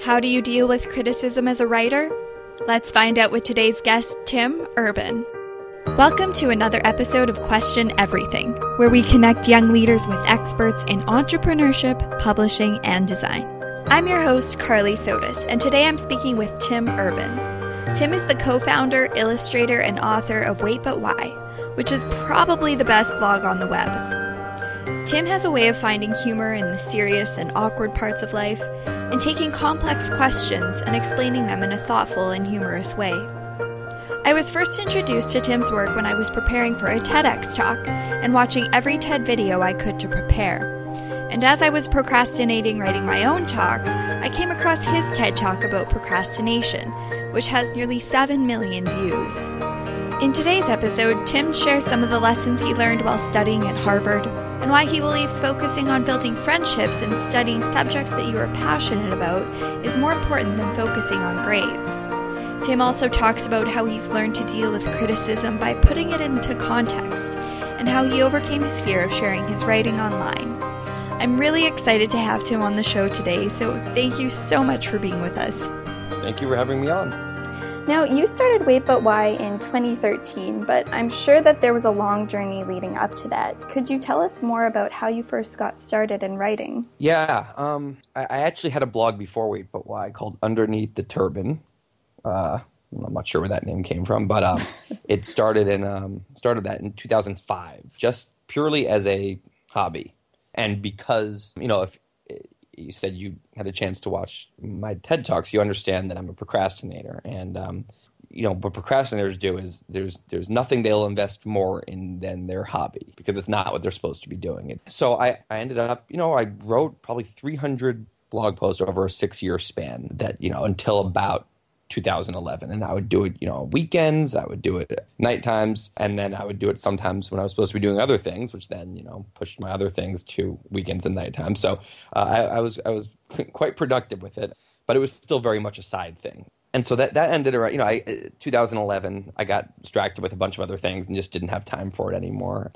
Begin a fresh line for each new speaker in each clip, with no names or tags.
How do you deal with criticism as a writer? Let's find out with today's guest, Tim Urban. Welcome to another episode of Question Everything, where we connect young leaders with experts in entrepreneurship, publishing, and design. I'm your host, Carly Sotis, and today I'm speaking with Tim Urban. Tim is the co founder, illustrator, and author of Wait But Why, which is probably the best blog on the web. Tim has a way of finding humor in the serious and awkward parts of life and taking complex questions and explaining them in a thoughtful and humorous way. I was first introduced to Tim's work when I was preparing for a TEDx talk and watching every TED video I could to prepare. And as I was procrastinating writing my own talk, I came across his TED talk about procrastination, which has nearly 7 million views. In today's episode, Tim shares some of the lessons he learned while studying at Harvard and why he believes focusing on building friendships and studying subjects that you are passionate about is more important than focusing on grades. Tim also talks about how he's learned to deal with criticism by putting it into context and how he overcame his fear of sharing his writing online. I'm really excited to have Tim on the show today, so thank you so much for being with us.
Thank you for having me on.
Now, you started Wait But Why in 2013, but I'm sure that there was a long journey leading up to that. Could you tell us more about how you first got started in writing?
Yeah, um, I, I, actually had a blog before Wait But Why called Underneath the Turban. Uh, I'm not sure where that name came from, but um, it started in um, started that in 2005, just purely as a hobby, and because you know if you said you had a chance to watch my TED talks, you understand that I'm a procrastinator, and um, you know what procrastinators do is there's there's nothing they'll invest more in than their hobby because it's not what they're supposed to be doing. So I I ended up you know I wrote probably 300 blog posts over a six year span that you know until about 2011 and i would do it you know weekends i would do it night times and then i would do it sometimes when i was supposed to be doing other things which then you know pushed my other things to weekends and night times. So uh, I, I, was i was quite productive with it but it was still very much a side thing. And so that, that ended around you know I, uh, 2011 i got distracted with a bunch of other things and just didn't have time for it anymore.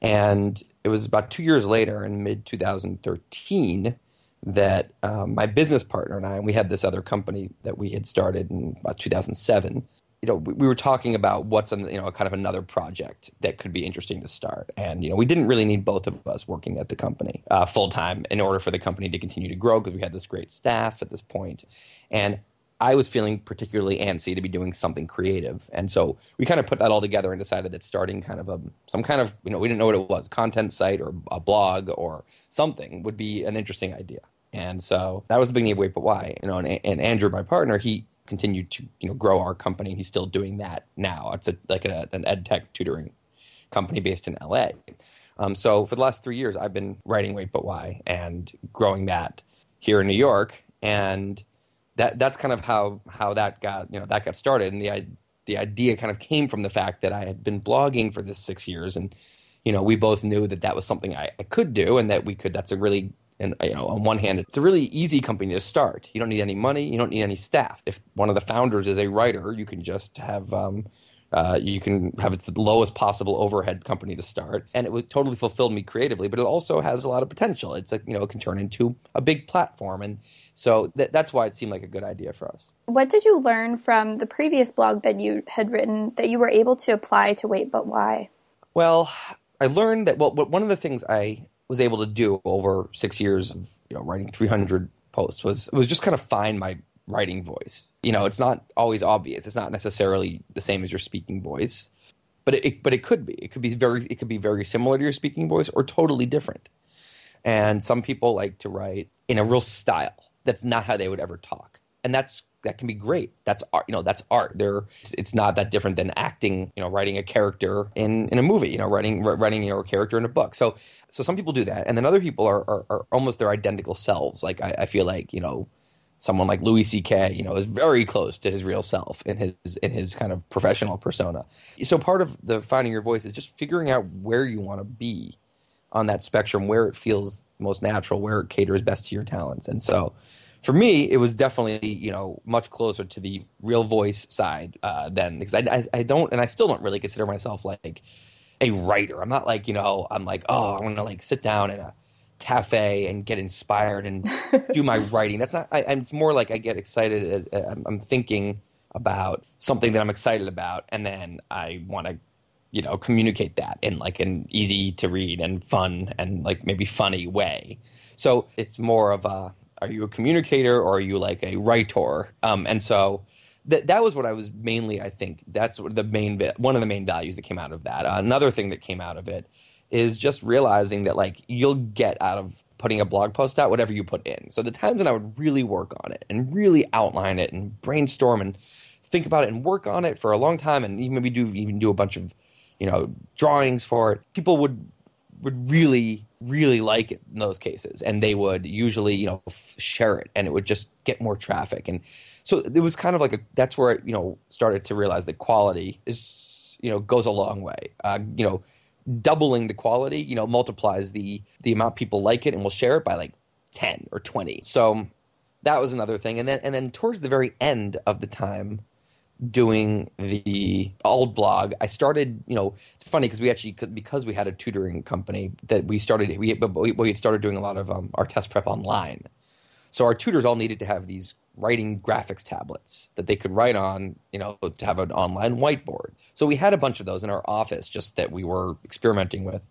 And it was about two years later in mid 2013 that um, my business partner and I, and we had this other company that we had started in about 2007. You know, we, we were talking about what's an, you know kind of another project that could be interesting to start, and you know, we didn't really need both of us working at the company uh, full time in order for the company to continue to grow because we had this great staff at this point, and I was feeling particularly antsy to be doing something creative, and so we kind of put that all together and decided that starting kind of a some kind of you know we didn't know what it was content site or a blog or something would be an interesting idea, and so that was the beginning of Wait But Why, you know, and, and Andrew, my partner, he continued to you know grow our company, and he's still doing that now. It's a, like a, an ed tech tutoring company based in LA. Um, so for the last three years, I've been writing Wait But Why and growing that here in New York, and that that's kind of how how that got you know that got started, and the the idea kind of came from the fact that I had been blogging for this six years, and you know we both knew that that was something I, I could do, and that we could. That's a really and you know on one hand it's a really easy company to start. You don't need any money. You don't need any staff. If one of the founders is a writer you can just have um, uh, you can have it the lowest possible overhead company to start, and it would totally fulfill me creatively. But it also has a lot of potential. It's like you know, it can turn into a big platform, and so th- that's why it seemed like a good idea for us.
What did you learn from the previous blog that you had written that you were able to apply to Wait But Why?
Well, I learned that. Well, one of the things I was able to do over six years of you know writing 300 posts was was just kind of find my writing voice. You know, it's not always obvious. It's not necessarily the same as your speaking voice, but it, it, but it could be. It could be very it could be very similar to your speaking voice or totally different. And some people like to write in a real style that's not how they would ever talk, and that's that can be great. That's art. You know, that's art. There, it's, not that different than acting. You know, writing a character in in a movie. You know, writing writing you know a character in a book. So so some people do that, and then other people are are, are almost their identical selves. Like I, I feel like you know someone like Louis C.K. You know, is very close to his real self in his in his kind of professional persona. So part of the finding your voice is just figuring out where you want to be on that spectrum, where it feels most natural, where it caters best to your talents. And so, for me, it was definitely you know much closer to the real voice side uh, than because I, I I don't and I still don't really consider myself like a writer. I'm not like you know I'm like oh I'm gonna like sit down and. Uh, cafe and get inspired and do my writing. That's not. I, it's more like I get excited. As, I'm thinking about something that I'm excited about, and then I want to, you know, communicate that in like an easy to read and fun and like maybe funny way. So it's more of a. Are you a communicator or are you like a writer? Um, and so that that was what I was mainly. I think that's the main one of the main values that came out of that. Uh, another thing that came out of it is just realizing that like you'll get out of putting a blog post out whatever you put in. So the times when I would really work on it and really outline it and brainstorm and think about it and work on it for a long time and even maybe do even do a bunch of you know drawings for it, people would would really really like it in those cases. And they would usually you know f- share it and it would just get more traffic. And so it was kind of like a that's where I, you know started to realize that quality is you know goes a long way. Uh, you know doubling the quality you know multiplies the the amount people like it and will share it by like 10 or 20 so that was another thing and then and then towards the very end of the time doing the old blog, I started, you know, it's funny because we actually, because we had a tutoring company that we started, we, we had started doing a lot of um, our test prep online. So our tutors all needed to have these writing graphics tablets that they could write on, you know, to have an online whiteboard. So we had a bunch of those in our office just that we were experimenting with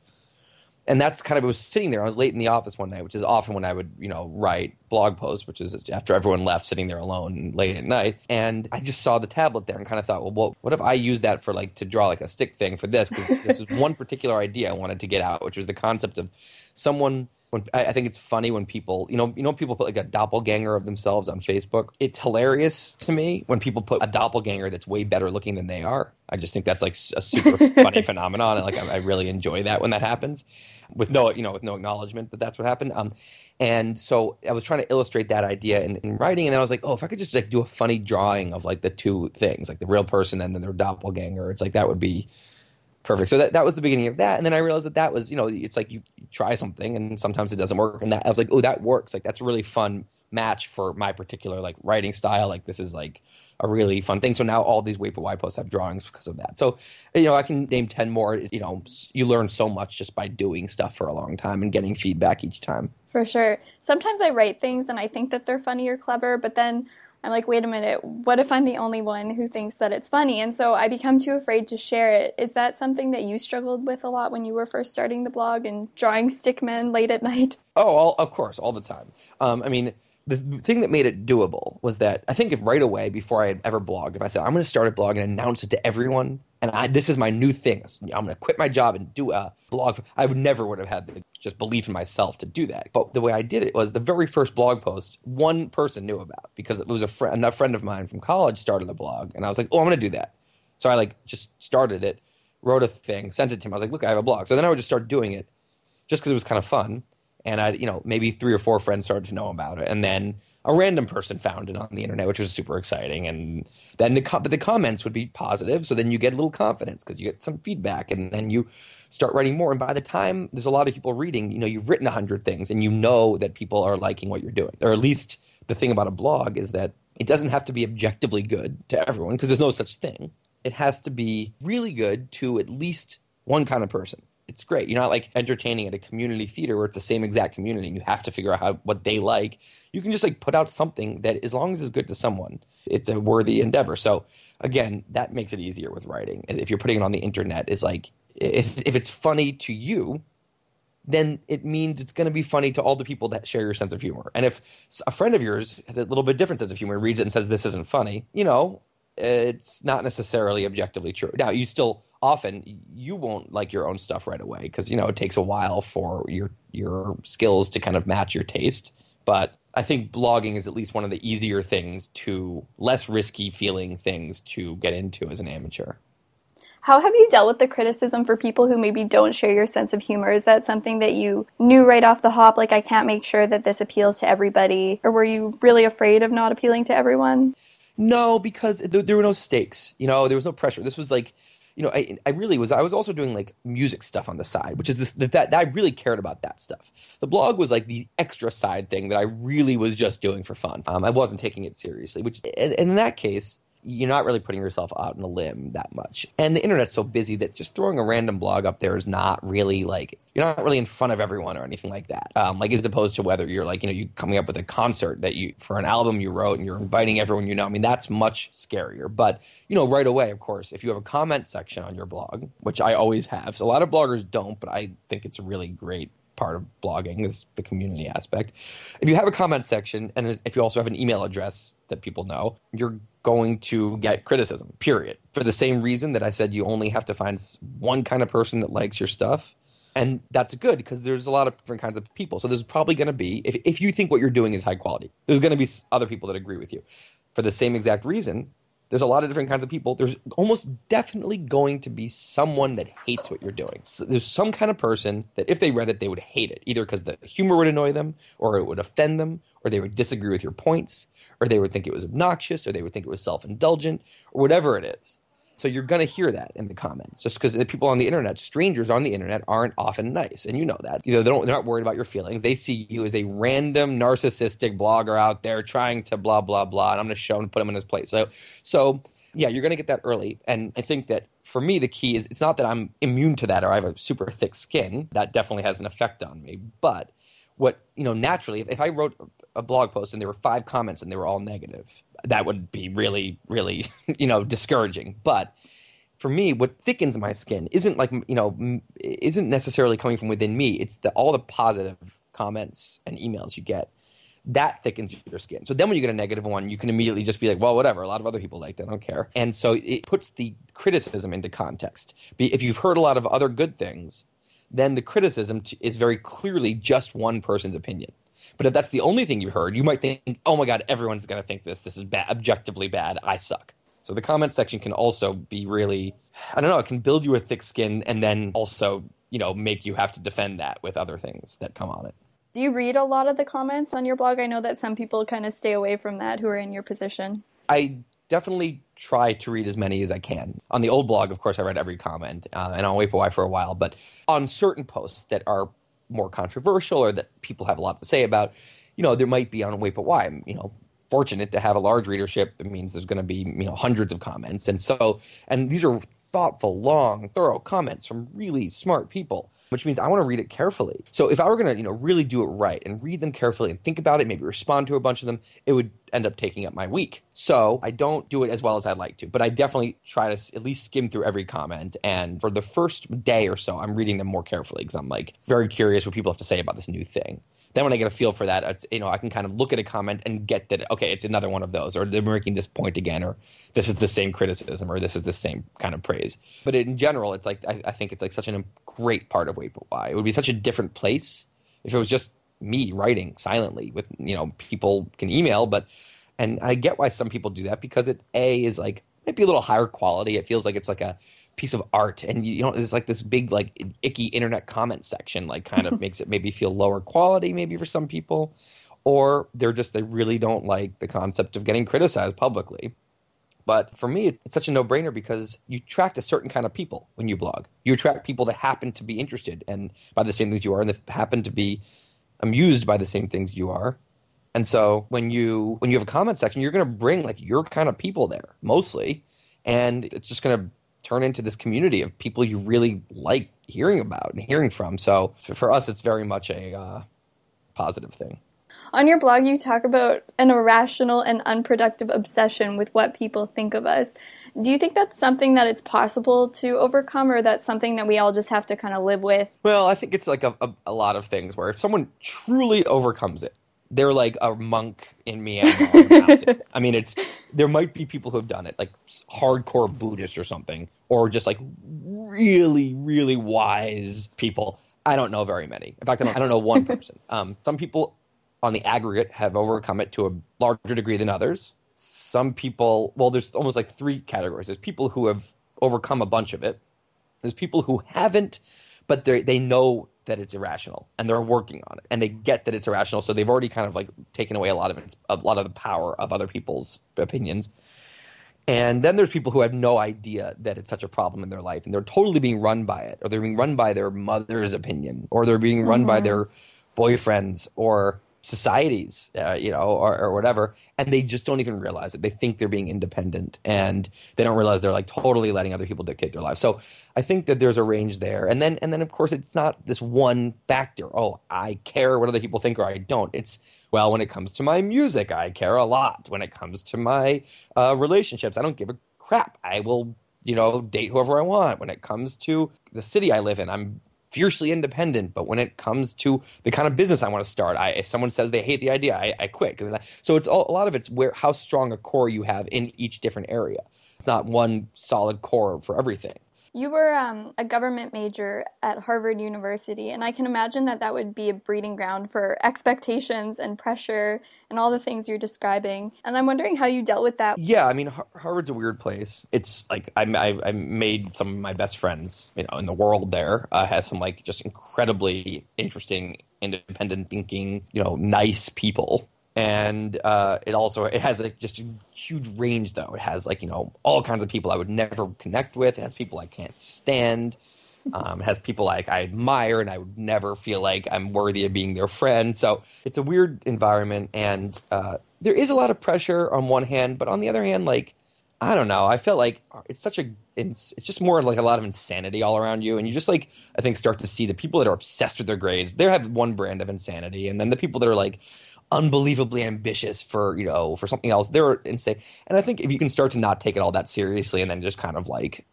and that's kind of I was sitting there. I was late in the office one night, which is often when I would you know write blog posts, which is after everyone left, sitting there alone late at night. And I just saw the tablet there and kind of thought, well, well what if I use that for like to draw like a stick thing for this? Because this is one particular idea I wanted to get out, which was the concept of someone when I, think it's funny when people, you know, you know, people put like a doppelganger of themselves on Facebook. It's hilarious to me when people put a doppelganger that's way better looking than they are. I just think that's like a super funny phenomenon, and like I, I, really enjoy that when that happens, with no, you know, with no acknowledgement that that's what happened. Um, and so I was trying to illustrate that idea in, in writing, and then I was like, oh, if I could just like do a funny drawing of like the two things, like the real person and then their doppelganger, it's like that would be perfect. So that, that was the beginning of that. And then I realized that that was, you know, it's like you, try something and sometimes it doesn't work. And that I was like, oh, that works. Like that's a really fun match for my particular like writing style. Like this is like a really fun thing. So now all these Wait But Why posts have drawings because of that. So, you know, I can name 10 more. You know, you learn so much just by doing stuff for a long time and getting feedback each time.
For sure. Sometimes I write things and I think that they're funny or clever, but then I'm like, wait a minute, what if I'm the only one who thinks that it's funny? And so I become too afraid to share it. Is that something that you struggled with a lot when you were first starting the blog and drawing stickmen late at night?
Oh, all, of course, all the time. Um, I mean, the thing that made it doable was that I think if right away before I had ever blogged, if I said I'm going to start a blog and announce it to everyone, and I, this is my new thing, I'm going to quit my job and do a blog. I would never would have had the just belief in myself to do that. But the way I did it was the very first blog post one person knew about because it was a friend, a friend of mine from college started a blog, and I was like, oh, I'm going to do that. So I like just started it, wrote a thing, sent it to him. I was like, look, I have a blog. So then I would just start doing it, just because it was kind of fun and I, you know, maybe three or four friends started to know about it, and then a random person found it on the internet, which was super exciting. And then the but the comments would be positive, so then you get a little confidence because you get some feedback, and then you start writing more. And by the time there's a lot of people reading, you know, you've written a hundred things, and you know that people are liking what you're doing, or at least the thing about a blog is that it doesn't have to be objectively good to everyone because there's no such thing. It has to be really good to at least one kind of person it's great. You're not like entertaining at a community theater where it's the same exact community and you have to figure out how what they like. You can just like put out something that as long as it's good to someone, it's a worthy endeavor. So again, that makes it easier with writing. If you're putting it on the internet, it's like if if it's funny to you, then it means it's going to be funny to all the people that share your sense of humor. And if a friend of yours has a little bit different sense of humor, reads it and says this isn't funny, you know, it's not necessarily objectively true. Now, you still often you won't like your own stuff right away because you know it takes a while for your your skills to kind of match your taste. But I think blogging is at least one of the easier things to less risky feeling things to get into as an amateur.
How have you dealt with the criticism for people who maybe don't share your sense of humor? Is that something that you knew right off the hop, like I can't make sure that this appeals to everybody? Or were you really afraid of not appealing to everyone?
No, because there, there were no stakes. You know, there was no pressure. This was like you know, I, I really was. I was also doing like music stuff on the side, which is this, that, that I really cared about that stuff. The blog was like the extra side thing that I really was just doing for fun. Um, I wasn't taking it seriously, which in that case, you're not really putting yourself out on a limb that much. And the internet's so busy that just throwing a random blog up there is not really like you're not really in front of everyone or anything like that. Um, like as opposed to whether you're like you know you coming up with a concert that you for an album you wrote and you're inviting everyone you know. I mean that's much scarier. But you know right away, of course, if you have a comment section on your blog, which I always have, so a lot of bloggers don't, but I think it's a really great part of blogging is the community aspect. If you have a comment section and if you also have an email address that people know, you're going to get criticism, period. For the same reason that I said you only have to find one kind of person that likes your stuff. And that's good because there's a lot of different kinds of people. So there's probably going to be, if, if you think what you're doing is high quality, there's going to be other people that agree with you. For the same exact reason, there's a lot of different kinds of people. There's almost definitely going to be someone that hates what you're doing. So there's some kind of person that if they read it, they would hate it, either because the humor would annoy them, or it would offend them, or they would disagree with your points, or they would think it was obnoxious, or they would think it was self indulgent, or whatever it is. So you're going to hear that in the comments, just because the people on the internet, strangers on the internet, aren't often nice, and you know that. You know they don't, they're not worried about your feelings. They see you as a random narcissistic blogger out there trying to blah blah blah, and I'm going to show him and put him in his place. So, so yeah, you're going to get that early, and I think that for me the key is it's not that I'm immune to that or I have a super thick skin. That definitely has an effect on me, but what you know naturally if, if i wrote a blog post and there were five comments and they were all negative that would be really really you know discouraging but for me what thickens my skin isn't like you know isn't necessarily coming from within me it's the, all the positive comments and emails you get that thickens your skin. So then when you get a negative one, you can immediately just be like, well, whatever. A lot of other people liked it. I don't care. And so it puts the criticism into context. If you've heard a lot of other good things, then the criticism is very clearly just one person's opinion. But if that's the only thing you heard, you might think, oh my God, everyone's going to think this. This is bad, objectively bad. I suck. So the comment section can also be really, I don't know, it can build you a thick skin and then also, you know, make you have to defend that with other things that come on it.
Do you read a lot of the comments on your blog? I know that some people kind of stay away from that who are in your position.
I definitely try to read as many as I can. On the old blog, of course, I read every comment, uh, and on Wait But for a while. But on certain posts that are more controversial or that people have a lot to say about, you know, there might be on Wait But Why. I'm, you know, fortunate to have a large readership. It means there's going to be you know hundreds of comments, and so and these are thoughtful, long, thorough comments from really smart people, which means I want to read it carefully. So if I were going to, you know, really do it right and read them carefully and think about it, maybe respond to a bunch of them, it would end up taking up my week. So I don't do it as well as I'd like to, but I definitely try to at least skim through every comment. And for the first day or so, I'm reading them more carefully because I'm like very curious what people have to say about this new thing. Then when I get a feel for that, you know, I can kind of look at a comment and get that okay, it's another one of those, or they're making this point again, or this is the same criticism, or this is the same kind of praise. But in general, it's like I, I think it's like such a great part of Wait But Why. It would be such a different place if it was just me writing silently with you know people can email, but and I get why some people do that because it a is like maybe a little higher quality. It feels like it's like a piece of art and you know it's like this big like icky internet comment section like kind of makes it maybe feel lower quality maybe for some people or they're just they really don't like the concept of getting criticized publicly but for me it's such a no-brainer because you attract a certain kind of people when you blog you attract people that happen to be interested and by the same things you are and that happen to be amused by the same things you are and so when you when you have a comment section you're going to bring like your kind of people there mostly and it's just going to turn into this community of people you really like hearing about and hearing from. So for us, it's very much a uh, positive thing.
On your blog, you talk about an irrational and unproductive obsession with what people think of us. Do you think that's something that it's possible to overcome, or that's something that we all just have to kind of live with?
Well, I think it's like a, a, a lot of things where if someone truly overcomes it, they're like a monk in Myanmar. I mean, it's there might be people who have done it, like hardcore Buddhists or something, or just like really, really wise people. I don't know very many. In fact, I don't, I don't know one person. Um, some people on the aggregate have overcome it to a larger degree than others. Some people, well, there's almost like three categories. There's people who have overcome a bunch of it. There's people who haven't, but they they know that it's irrational and they're working on it and they get that it's irrational so they've already kind of like taken away a lot of a lot of the power of other people's opinions and then there's people who have no idea that it's such a problem in their life and they're totally being run by it or they're being run by their mother's opinion or they're being run mm-hmm. by their boyfriends or societies, uh, you know, or, or, whatever, and they just don't even realize it. They think they're being independent, and they don't realize they're like totally letting other people dictate their lives. So I think that there's a range there, and then and then of course it's not this one factor. Oh, I care what other people think, or I don't. It's well, when it comes to my music, I care a lot. When it comes to my uh, relationships, I don't give a crap. I will you know, date whoever I want. When it comes to the city I live in, I'm fiercely independent. But when it comes to the kind of business I want to start, I, if someone says they hate the idea, I, I quit. So it's all, a lot of it's where how strong a core you have in each different area. It's not one solid core for everything.
You were um, a government major at Harvard University, and I can imagine that that would be a breeding ground for expectations and pressure and all the things you're describing. And I'm wondering how you dealt with that.
Yeah, I mean, Harvard's a weird place. It's like I, I, I made some of my best friends, you know, in the world there. I have some like just incredibly interesting, independent thinking, you know, nice people and uh, it also it has a, just a huge range though. It has like you know all kinds of people i would never connect with. It has people i can't stand. Um, it has people like i admire and i would never feel like i'm worthy of being their friend. So it's a weird environment and uh, there is a lot of pressure on one hand but on the other hand like i don't know i felt like it's such a it's, just more like a lot of insanity all around you and you just like i think start to see the people that are obsessed with their grades they have one brand of insanity and then the people that are like unbelievably ambitious for you know for something else. They're insane, and I think if you can start to not take it all that seriously and then just kind of like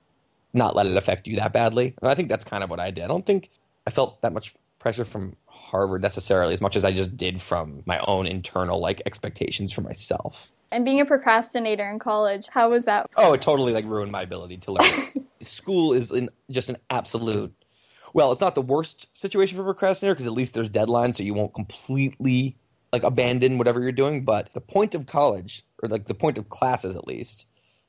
not let it affect you that badly, I think that's kind of what I did. I don't think I felt that much pressure from Harvard necessarily as much as I just did from my own internal like expectations for myself.
And being a procrastinator in college, how was that?
Oh, it totally like ruined my ability to learn. School is in just an absolute well, it's not the worst situation for procrastinator because at least there's deadlines, so you won't completely like abandon whatever you're doing. But the point of college, or like the point of classes at least,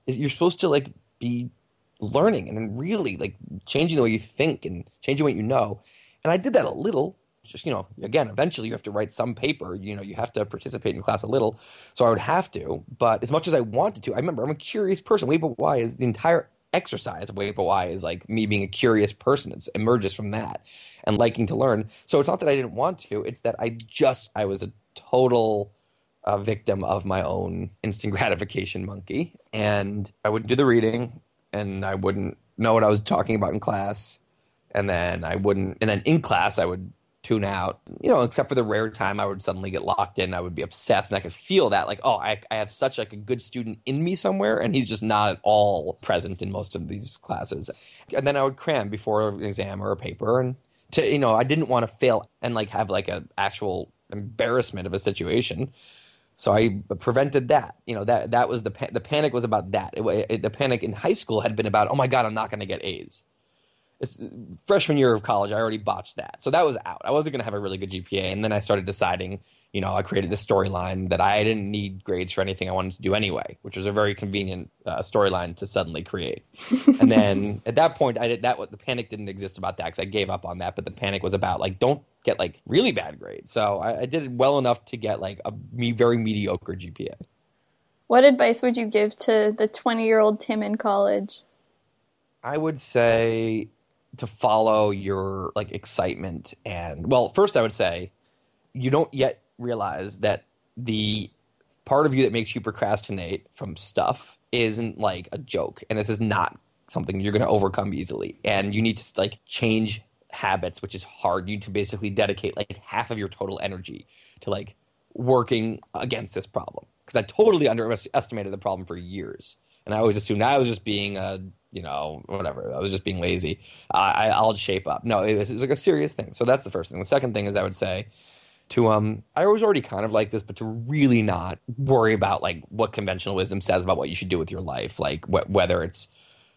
is you're supposed to like be learning and really like changing the way you think and changing what you know. And I did that a little. Just you know, again, eventually you have to write some paper. You know, you have to participate in class a little. So I would have to. But as much as I wanted to, I remember I'm a curious person. Wait, but why is the entire exercise of Wait But Why is like me being a curious person. It emerges from that and liking to learn. So it's not that I didn't want to, it's that I just, I was a total uh, victim of my own instant gratification monkey. And I wouldn't do the reading and I wouldn't know what I was talking about in class. And then I wouldn't, and then in class, I would tune out, you know, except for the rare time I would suddenly get locked in. I would be obsessed and I could feel that like, oh, I, I have such like a good student in me somewhere and he's just not at all present in most of these classes. And then I would cram before an exam or a paper and to, you know, I didn't want to fail and like have like an actual embarrassment of a situation. So I prevented that. You know that that was the pa- the panic was about that. It, it, the panic in high school had been about, oh my god, I'm not going to get A's freshman year of college, I already botched that. So that was out. I wasn't going to have a really good GPA. And then I started deciding, you know, I created this storyline that I didn't need grades for anything I wanted to do anyway, which was a very convenient uh, storyline to suddenly create. and then at that point, I did that. What the panic didn't exist about that because I gave up on that. But the panic was about like, don't get like really bad grades. So I, I did it well enough to get like a me very mediocre GPA.
What advice would you give to the 20 year old Tim in college?
I would say to follow your like excitement and well first i would say you don't yet realize that the part of you that makes you procrastinate from stuff isn't like a joke and this is not something you're going to overcome easily and you need to like change habits which is hard. You need to basically dedicate like half of your total energy to like working against this problem because i totally underestimated the problem for years and i always assumed i was just being a you know, whatever. I was just being lazy. I, I'll shape up. No, it was, it was like a serious thing. So that's the first thing. The second thing is I would say to um I was already kind of like this, but to really not worry about like what conventional wisdom says about what you should do with your life, like wh- whether it's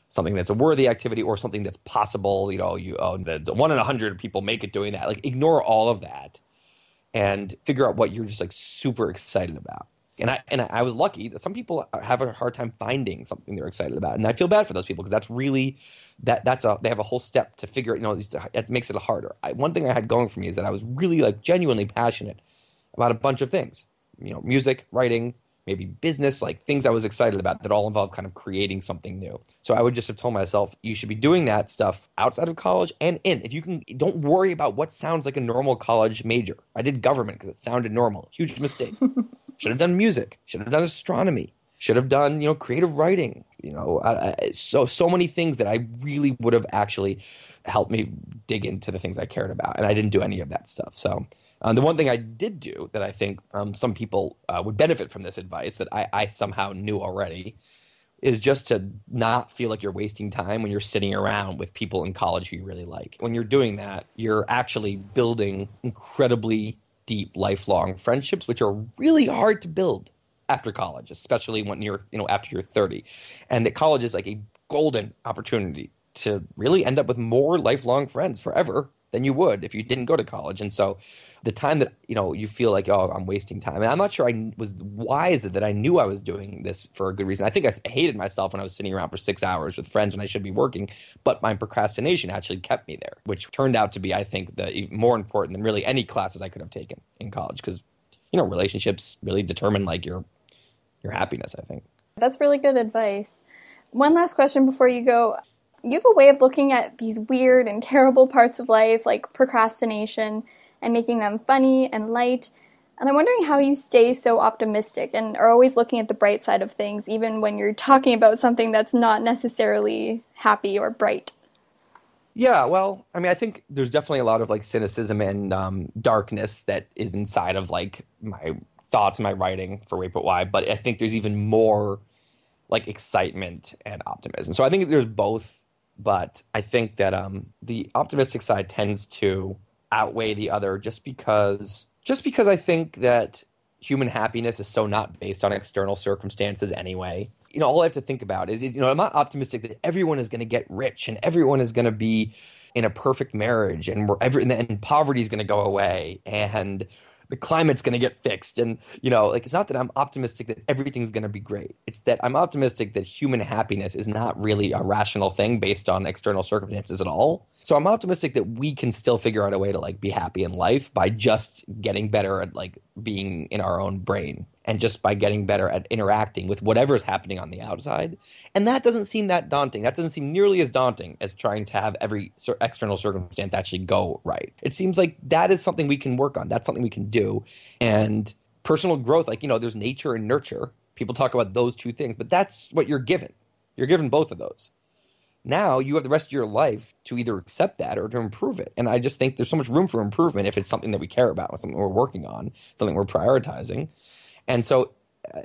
something that's a worthy activity or something that's possible. You know, you oh, that's one in a hundred people make it doing that. Like ignore all of that and figure out what you're just like super excited about and I and I was lucky that some people have a hard time finding something they're excited about, and I feel bad for those people because that's really that that's a they have a whole step to figure it. You know, it makes it harder. I, one thing I had going for me is that I was really like genuinely passionate about a bunch of things. You know, music, writing, maybe business, like things I was excited about that all involved kind of creating something new. So I would just have told myself, you should be doing that stuff outside of college and in. If you can, don't worry about what sounds like a normal college major. I did government because it sounded normal. Huge mistake. should have done music. Should have done astronomy. Should have done, you know, creative writing. You know, I, I, so so many things that I really would have actually helped me dig into the things I cared about, and I didn't do any of that stuff. So um, the one thing I did do that I think um, some people uh, would benefit from this advice that I, I, somehow knew already is just to not feel like you're wasting time when you're sitting around with people in college who you really like. When you're doing that, you're actually building incredibly deep, lifelong friendships, which are really hard to build after college, especially when you're you know after you're 30, and that college is like a golden opportunity to really end up with more lifelong friends forever than you would if you didn't go to college. And so the time that, you know, you feel like, oh, I'm wasting time. And I'm not sure I was wise that I knew I was doing this for a good reason. I think I hated myself when I was sitting around for six hours with friends when I should be working, but my procrastination actually kept me there, which turned out to be, I think, the more important than really any classes I could have taken in college. Because, you know, relationships really determine like your your happiness, I think.
That's really good advice. One last question before you go you have a way of looking at these weird and terrible parts of life, like procrastination, and making them funny and light. And I'm wondering how you stay so optimistic and are always looking at the bright side of things, even when you're talking about something that's not necessarily happy or bright.
Yeah, well, I mean, I think there's definitely a lot of like cynicism and um, darkness that is inside of like my thoughts, my writing for Wait But Why. But I think there's even more like excitement and optimism. So I think there's both but I think that um, the optimistic side tends to outweigh the other just because just because I think that human happiness is so not based on external circumstances anyway. You know, all I have to think about is, is you know, I'm not optimistic that everyone is going to get rich and everyone is going to be in a perfect marriage and we're every, and poverty is going to go away and the climate's going to get fixed. And you know like it's not that i'm optimistic that everything's going to be great. It's that i'm optimistic that human happiness is not really a rational thing based on external circumstances at all. So i'm optimistic that we can still figure out a way to like be happy in life by just getting better at like being in our own brain and just by getting better at interacting with whatever is happening on the outside. And that doesn't seem that daunting. That doesn't seem nearly as daunting as trying to have every external circumstance actually go right. It seems like that is something we can work on. That's something we can do. And personal growth, like, you know, there's nature and nurture. People talk about those two things, but that's what you're given. You're given both of those. Now you have the rest of your life to either accept that or to improve it. And I just think there's so much room for improvement if it's something that we care about, something we're working on, something we're prioritizing. And so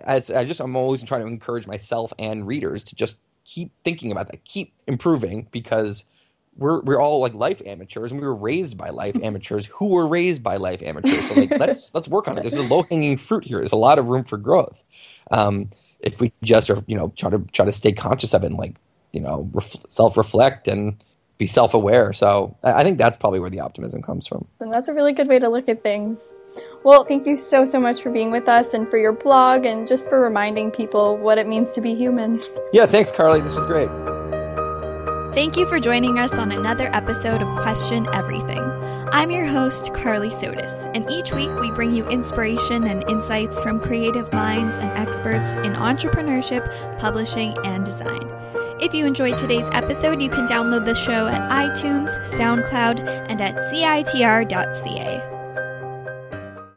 I, I just I'm always trying to encourage myself and readers to just keep thinking about that, keep improving because we're we're all like life amateurs and we were raised by life amateurs who were raised by life amateurs. So like let's let's work on it. There's a low hanging fruit here. There's a lot of room for growth. Um, if we just are you know try to try to stay conscious of it and like you know ref- self reflect and be self aware. So I think that's probably where the optimism comes from.
And that's a really good way to look at things. Well, thank you so, so much for being with us and for your blog and just for reminding people what it means to be human.
Yeah, thanks, Carly. This was great.
Thank you for joining us on another episode of Question Everything. I'm your host, Carly Sotis, and each week we bring you inspiration and insights from creative minds and experts in entrepreneurship, publishing, and design. If you enjoyed today's episode, you can download the show at iTunes, SoundCloud, and at CITR.ca.